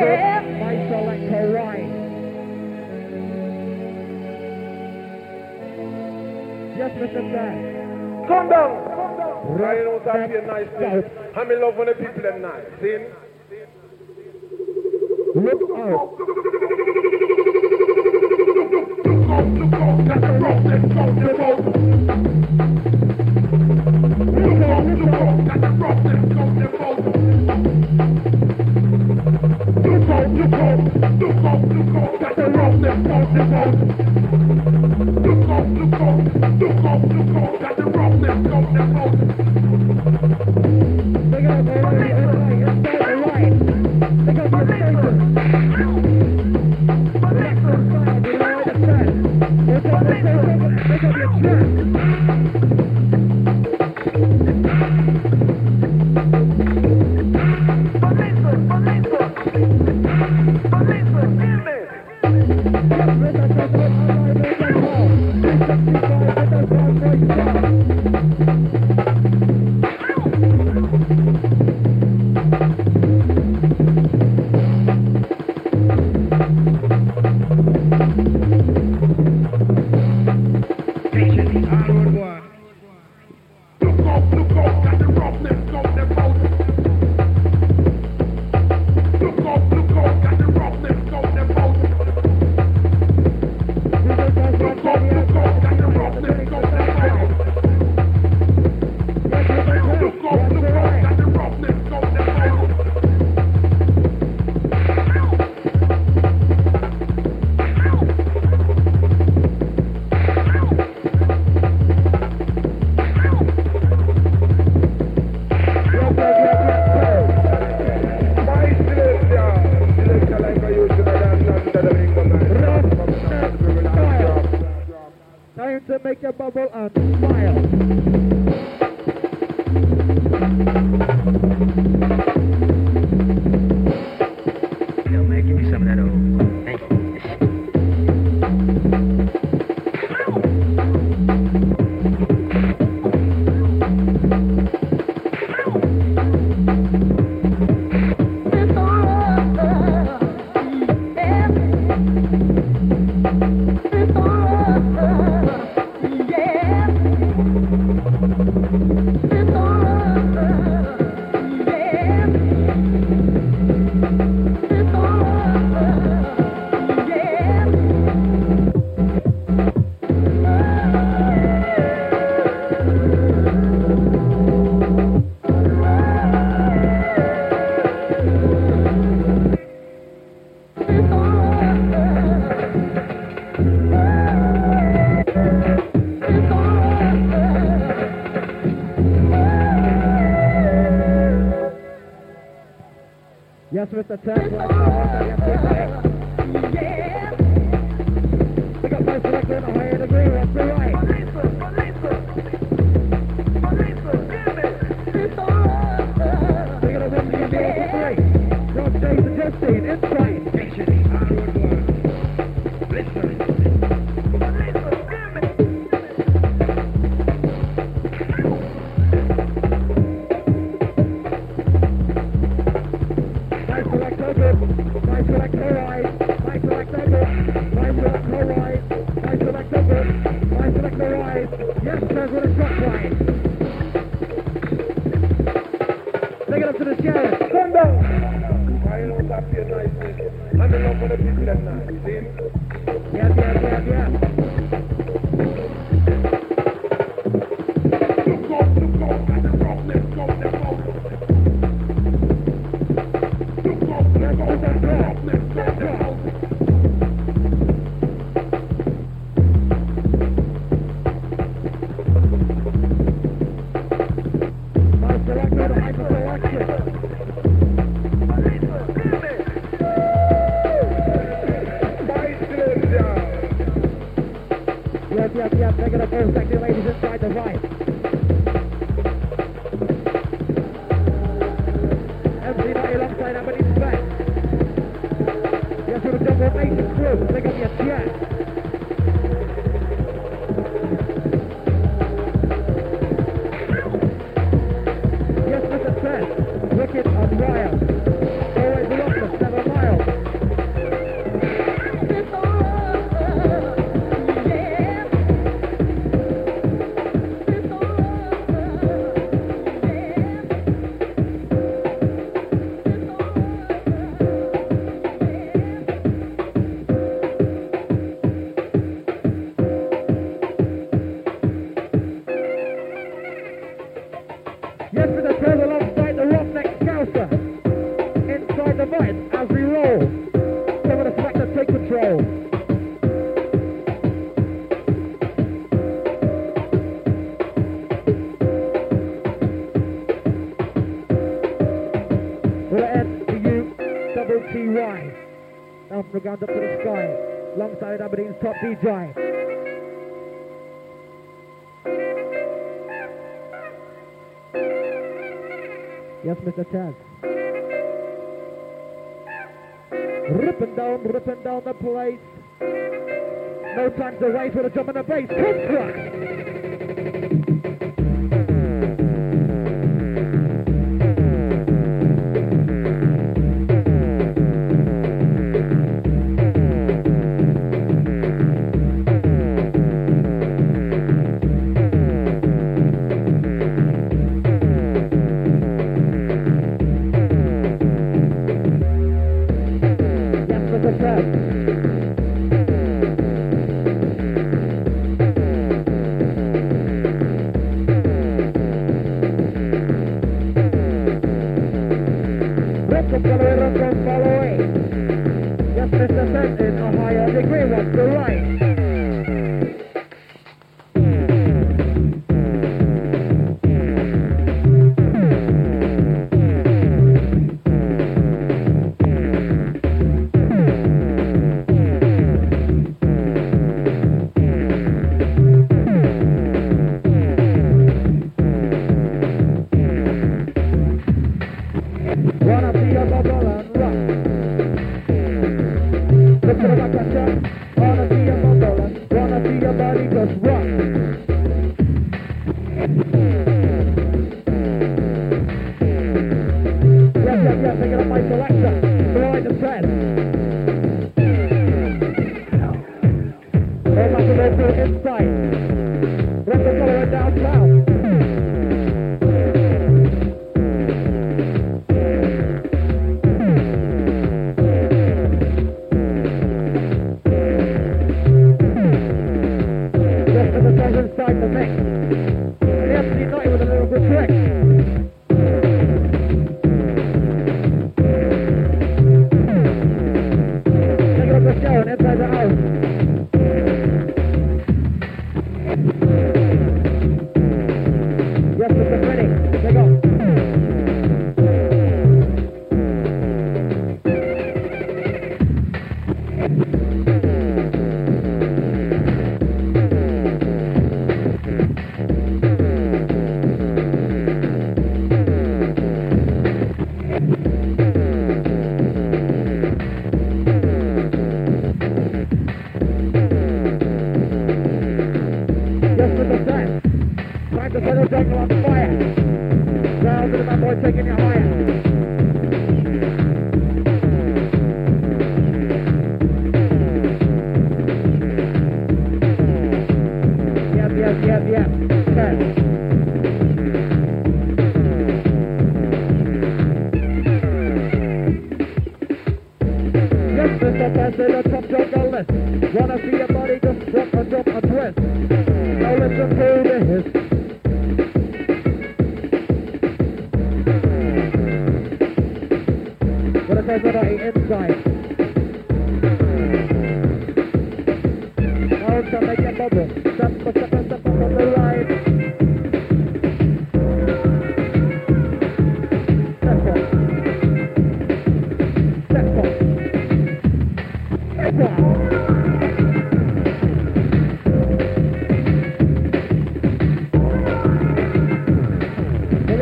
left, my selector right. Yes, Mr. Come down. Right out that be a nice thing. I'm in love with the people and nice. See? Look out. Look out, look out. with the tech. Make the trip, they got your jack. extravaganza up to the sky. Alongside Aberdeen's top DJ. Yes, Mr. Chaz. Ripping down, ripping down the place. No time to wait for the jump on the bass. Construct!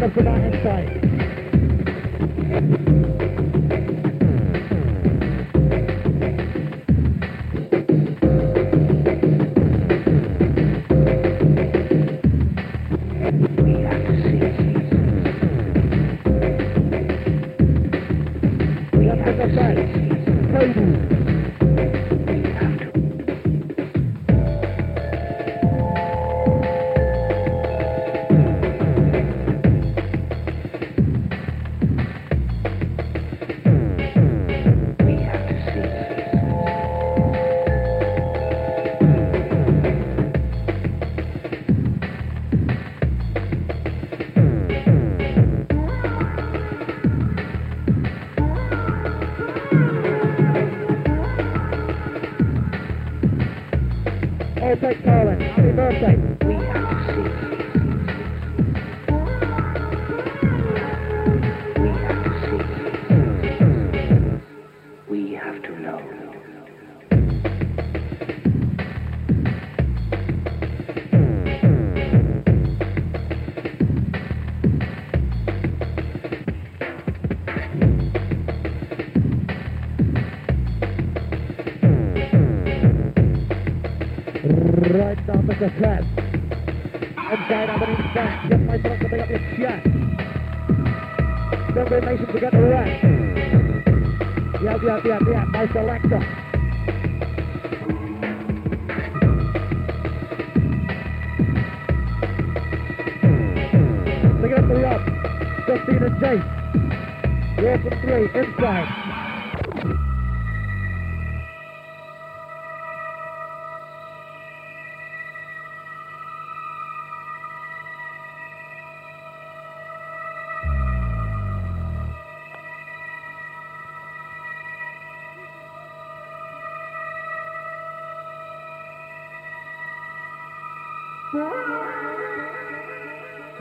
Take it up The chest. Inside out and inside. Get myself to pick up your chest. Double nation to get the rest. Yep, yep, yep, yep. My selector. Pick it up the up. Justine and Jake. You're from three. Inside.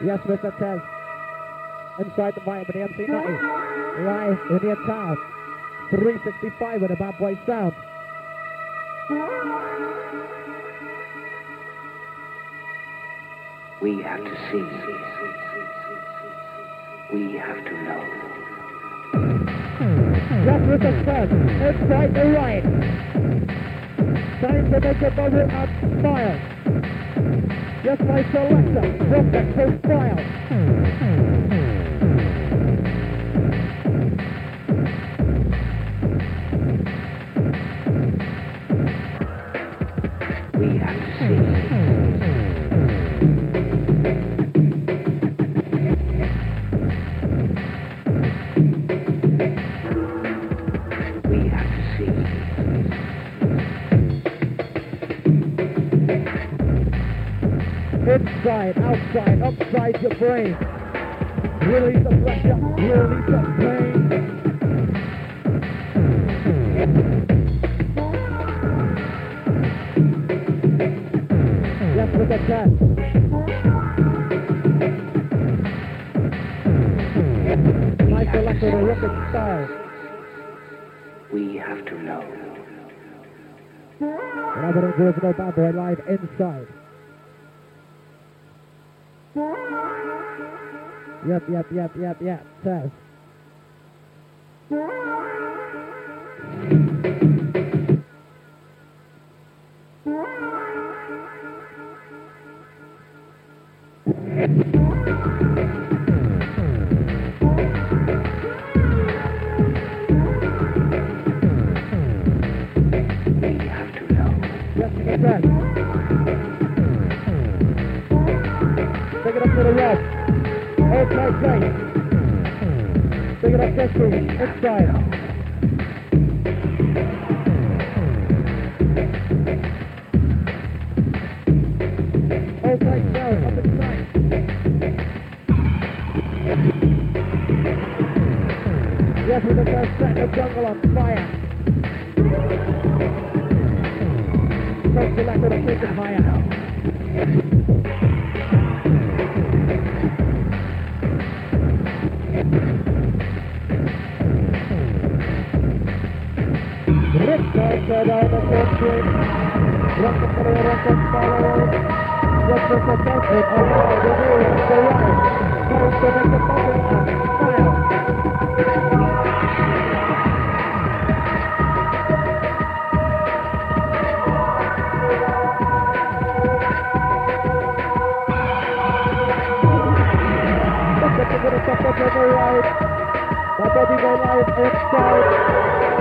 Yes, Mr. Tez. Inside the Miami MC 90. Live in the town. 365 with a bad boy sound. We have to see. We have to know. Yes, Mr. Tez. Inside the right. Time to make a bubble and smile. Yes, my selector. From the. Outside, upside your brain. Release the pressure, release the pain. Yes, with the chest. My selector, the rocket style. We have to know. Robert and Original Bad Boy live inside. Yep, yep, yep, yep, yep. Says. We right, right, right. Take it up this room. Let's try it. Yes, we're going to set the jungle on fire. First, select with a freaking fire. Right. My body go live inside.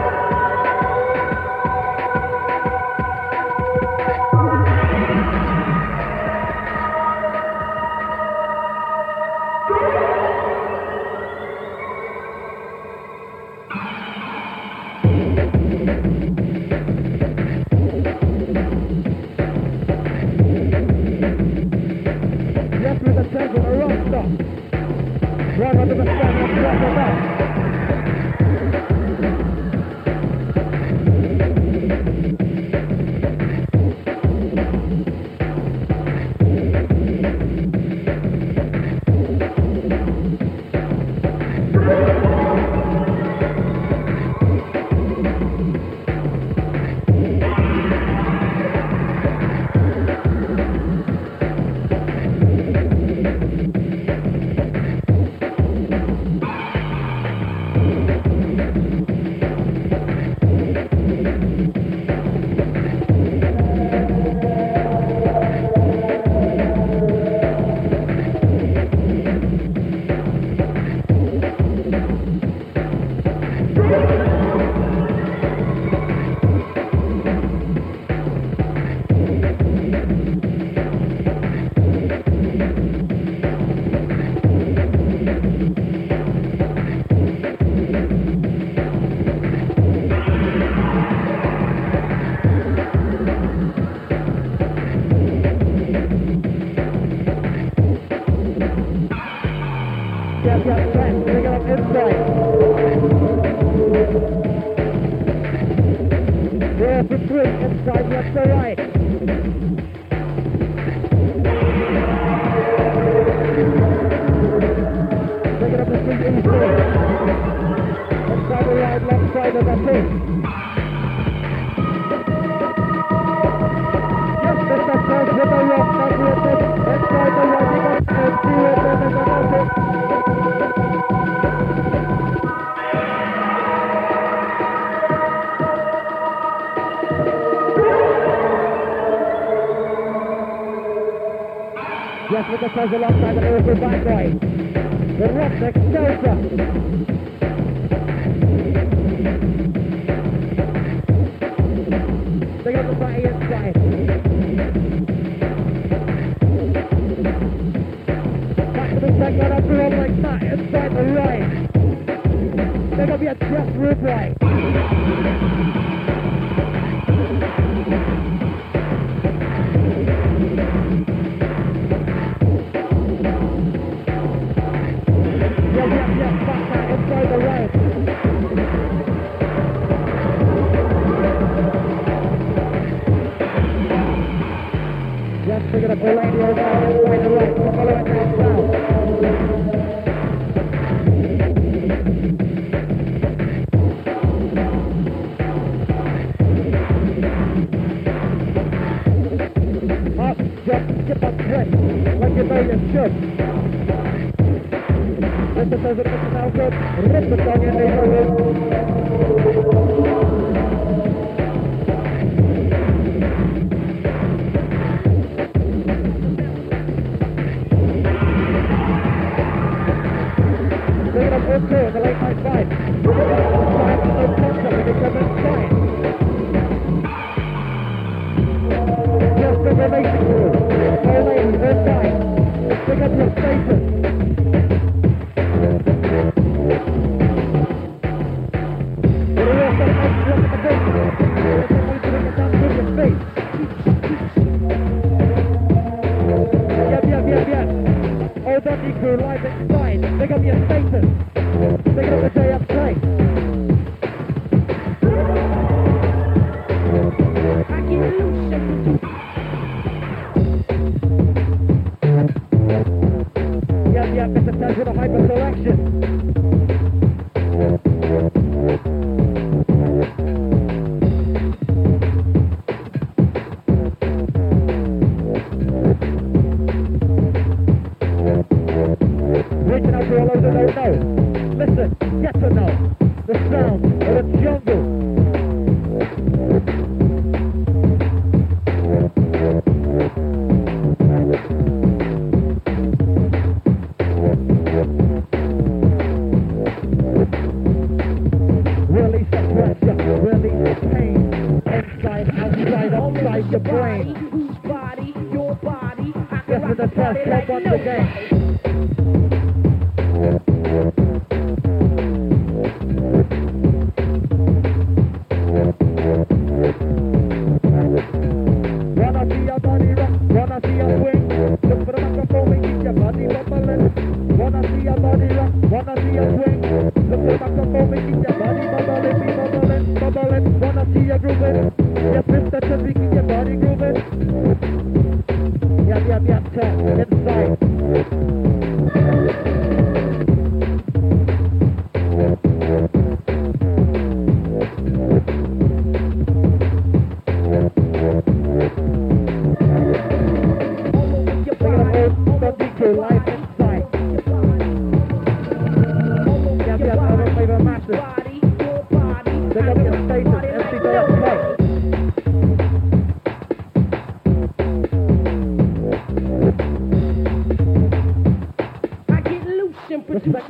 selection.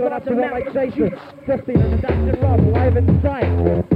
gone up to Mount Station. 15 and that's it, Rob, live inside.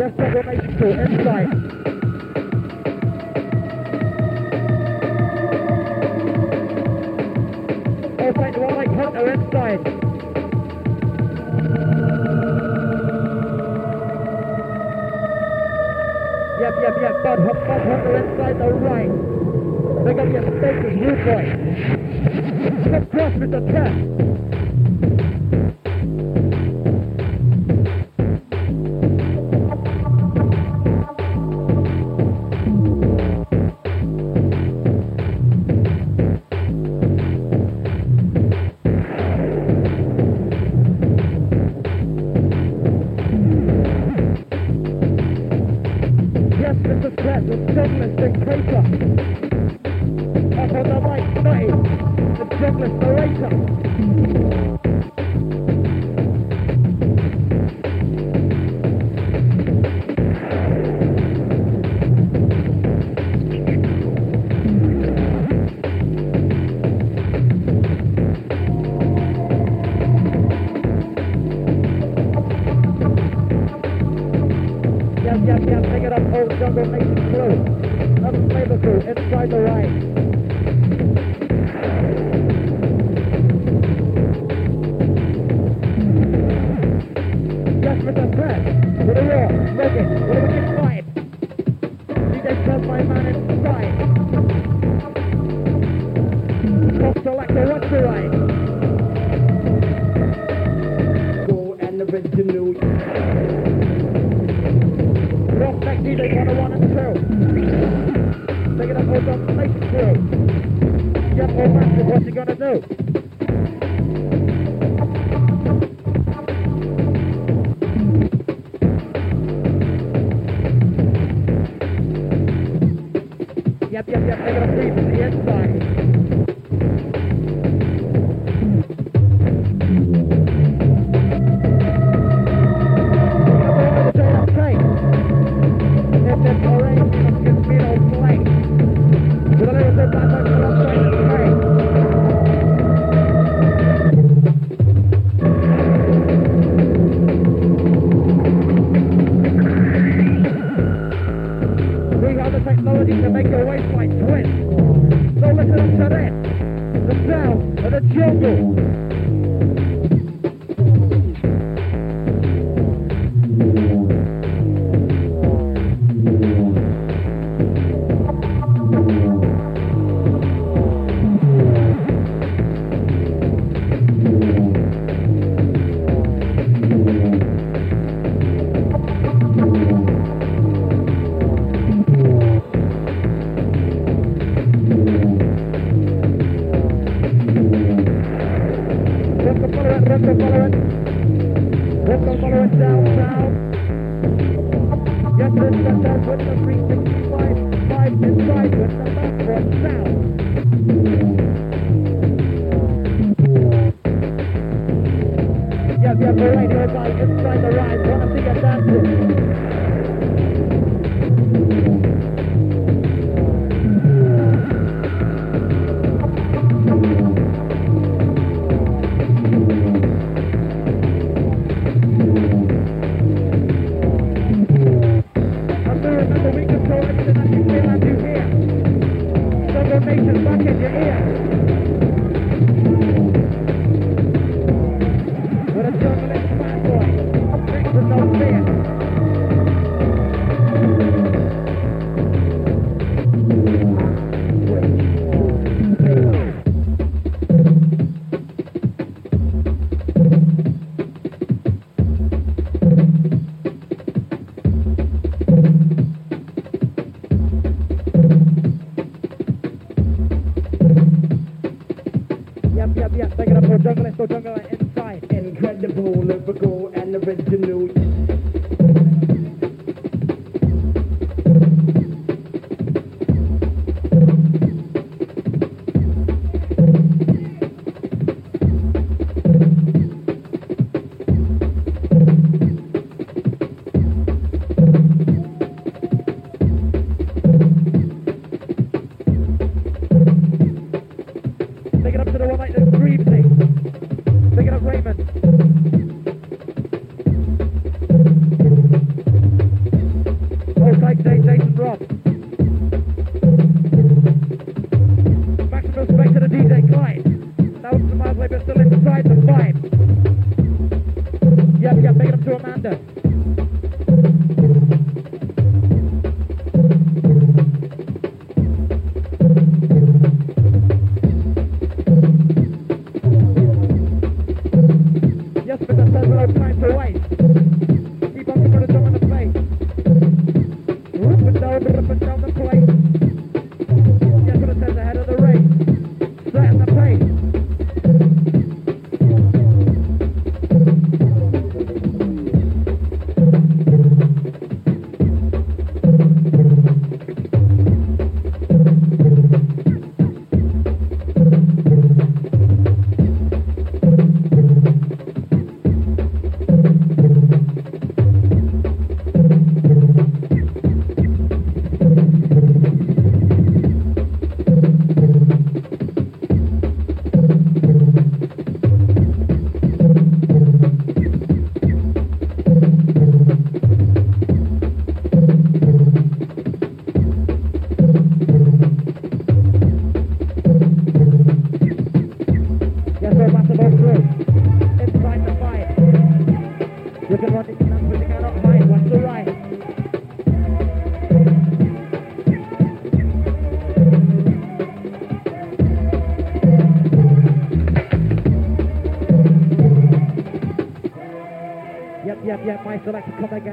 Yesterday, I took inside. myself my man and right. The what's the right. Go and original. Rock back to the 101 and 2. Take it up, hold on, make it through. Jump more master, what you gonna do? e até a gratuito, e é de it, lift it, follow it. Lift it, follow it down, down. Yes, it's the best with the 365. Five inside with the macro sound. Yes, yes, the radio is on inside the ride. Wanna see a dancing. because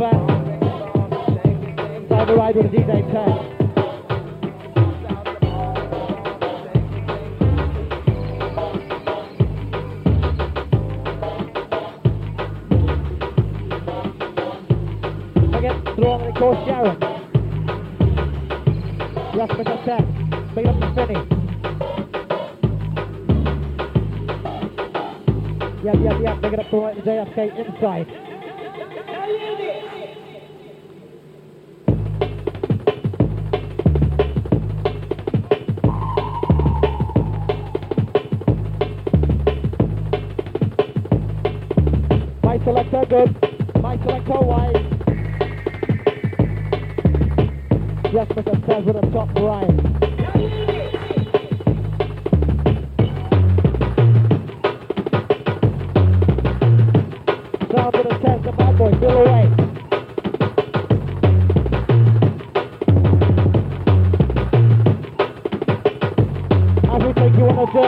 track. Cyber Ride with a DJ Tech. Yep, yep, yep. Big it up to JFK inside.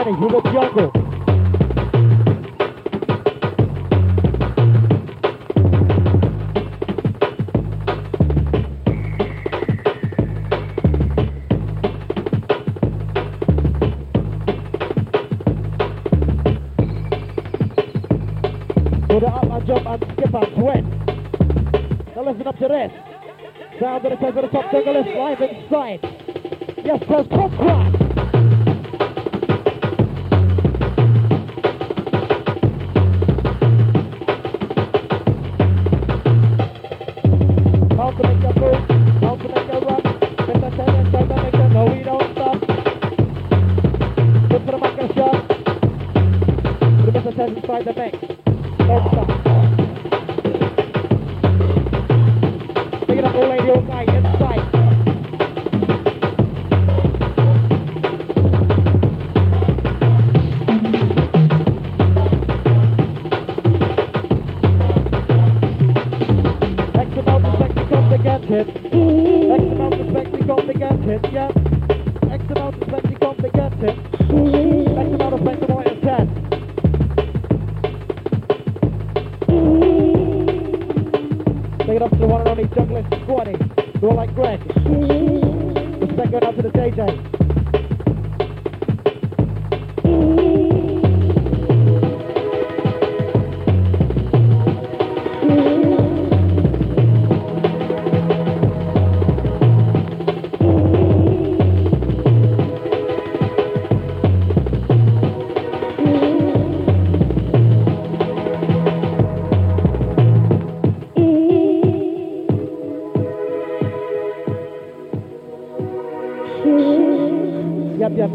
Giovanni, he and jump and skip to this. Sound of the top, take a left, live inside. Yes, there's Cook Rock.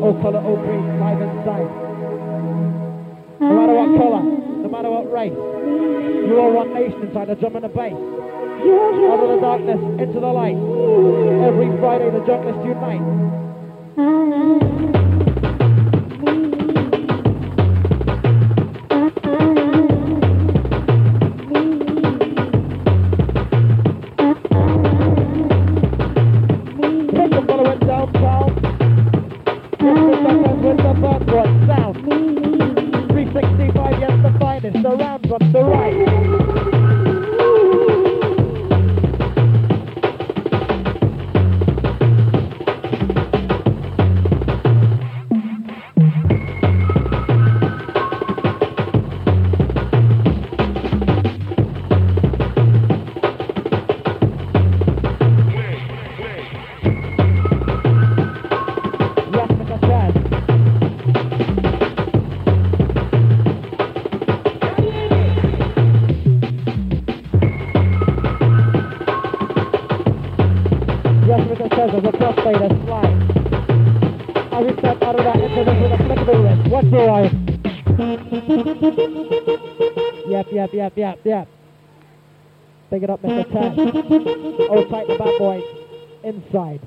all colour, all creed, tribe and size. No matter what colour, no matter what race, you are one nation inside the drum and the bass. Out of the darkness, into the light. Every Friday the junglist unites. that. Outside the bad boy. Inside.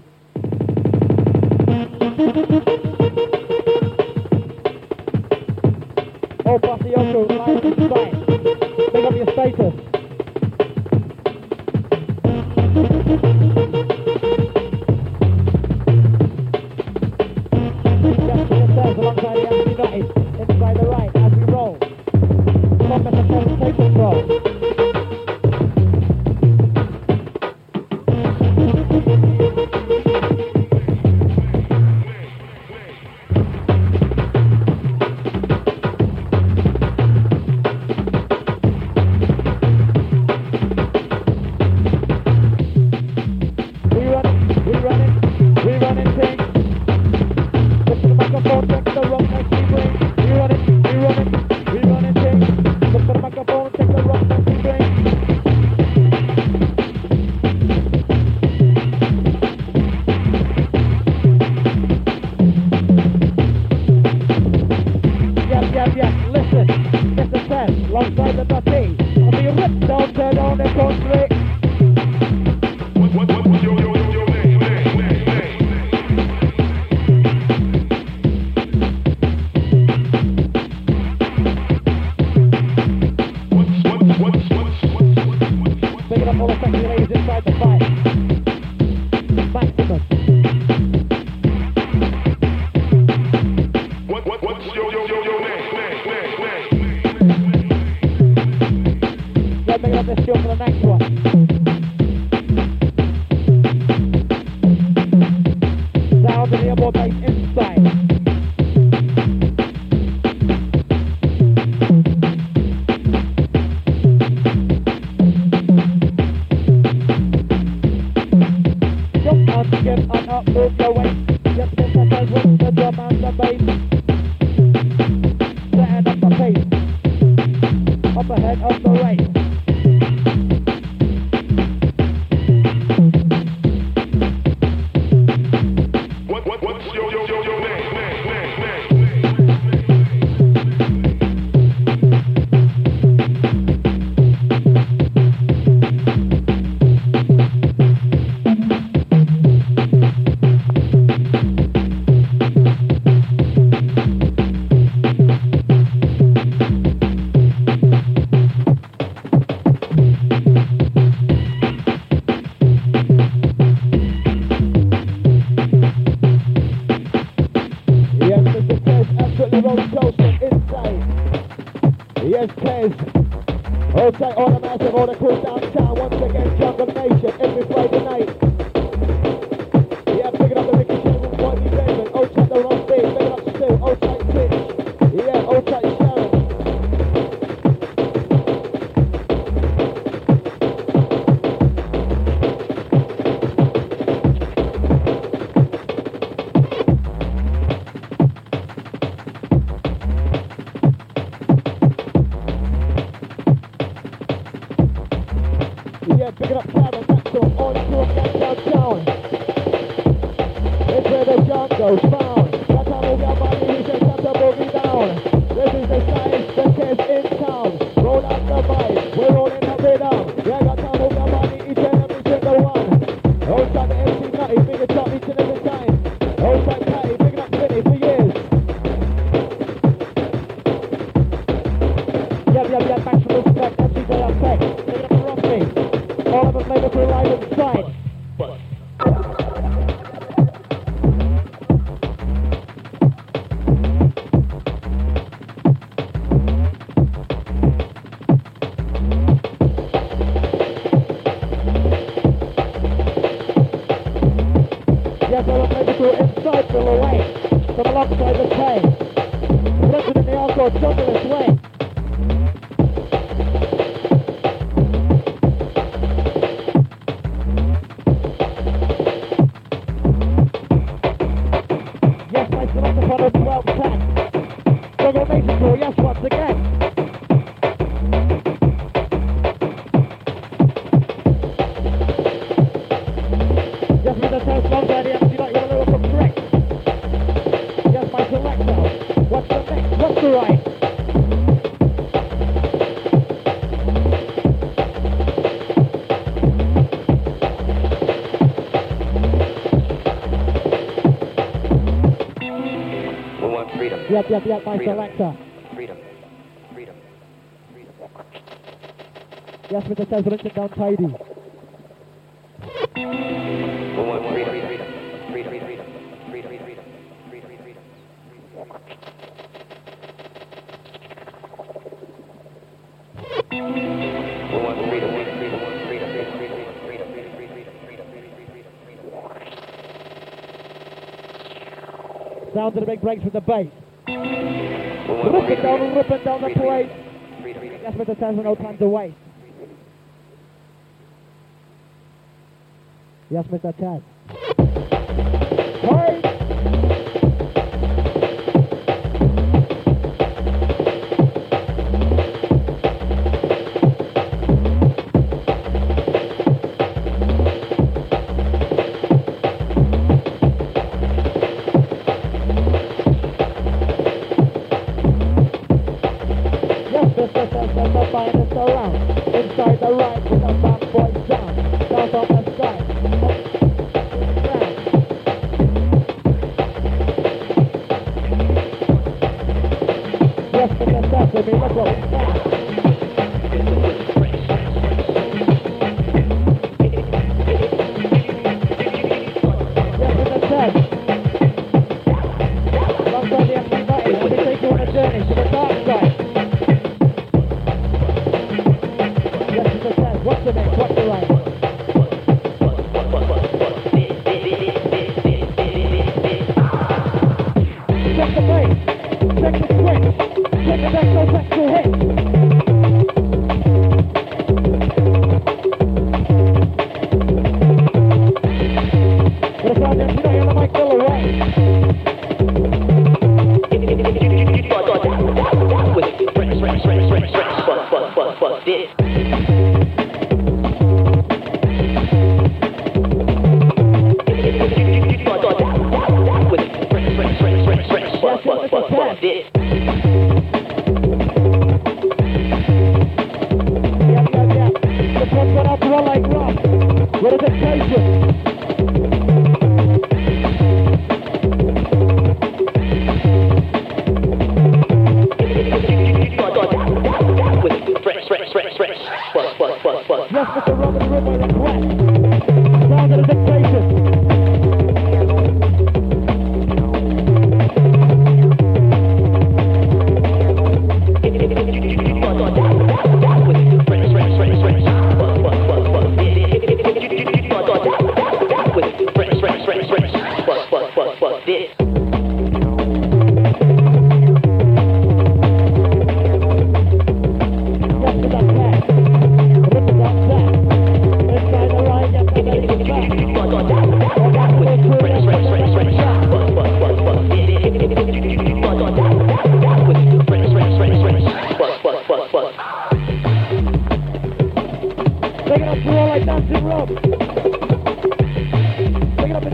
Get on up, move your waist. Just get the with the drum and the bass. nunca mais. Yep, yep, yep, My freedom. selector. Freedom. Freedom. Freedom. Yes, Mr. Says, we're down tidy. We want freedom. Freedom. Freedom. Freedom. Freedom. Freedom. Freedom. Freedom. We want freedom. Freedom. Freedom. Freedom. Freedom. Sounds of the big breaks with the bass. Rip it down, rip it down the plate. That's what the time no time to waste. Yes, Mr. Chad.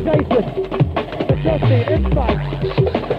Mason. Adjusting inside.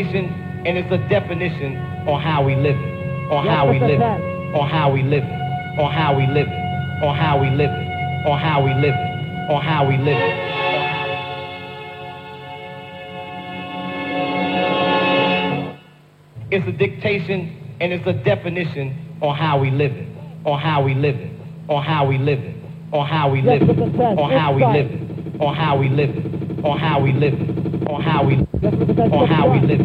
Dictation and it's a definition on how we live it, on how we live it, on how we live it, on how we live it, on how we live it, on how we live it, on how we live it. It's a dictation and it's a definition on how we live it, on how we live it, on how we live it, on how we live it, on how we live it, on how we live it, on how we live it, on how we Yes, Mr. On how we live.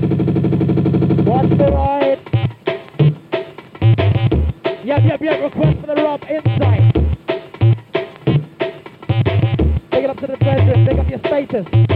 Watch the ride. Yep, yep, yep. Request for the Rob inside. Take it up to the bedroom. Take up your status.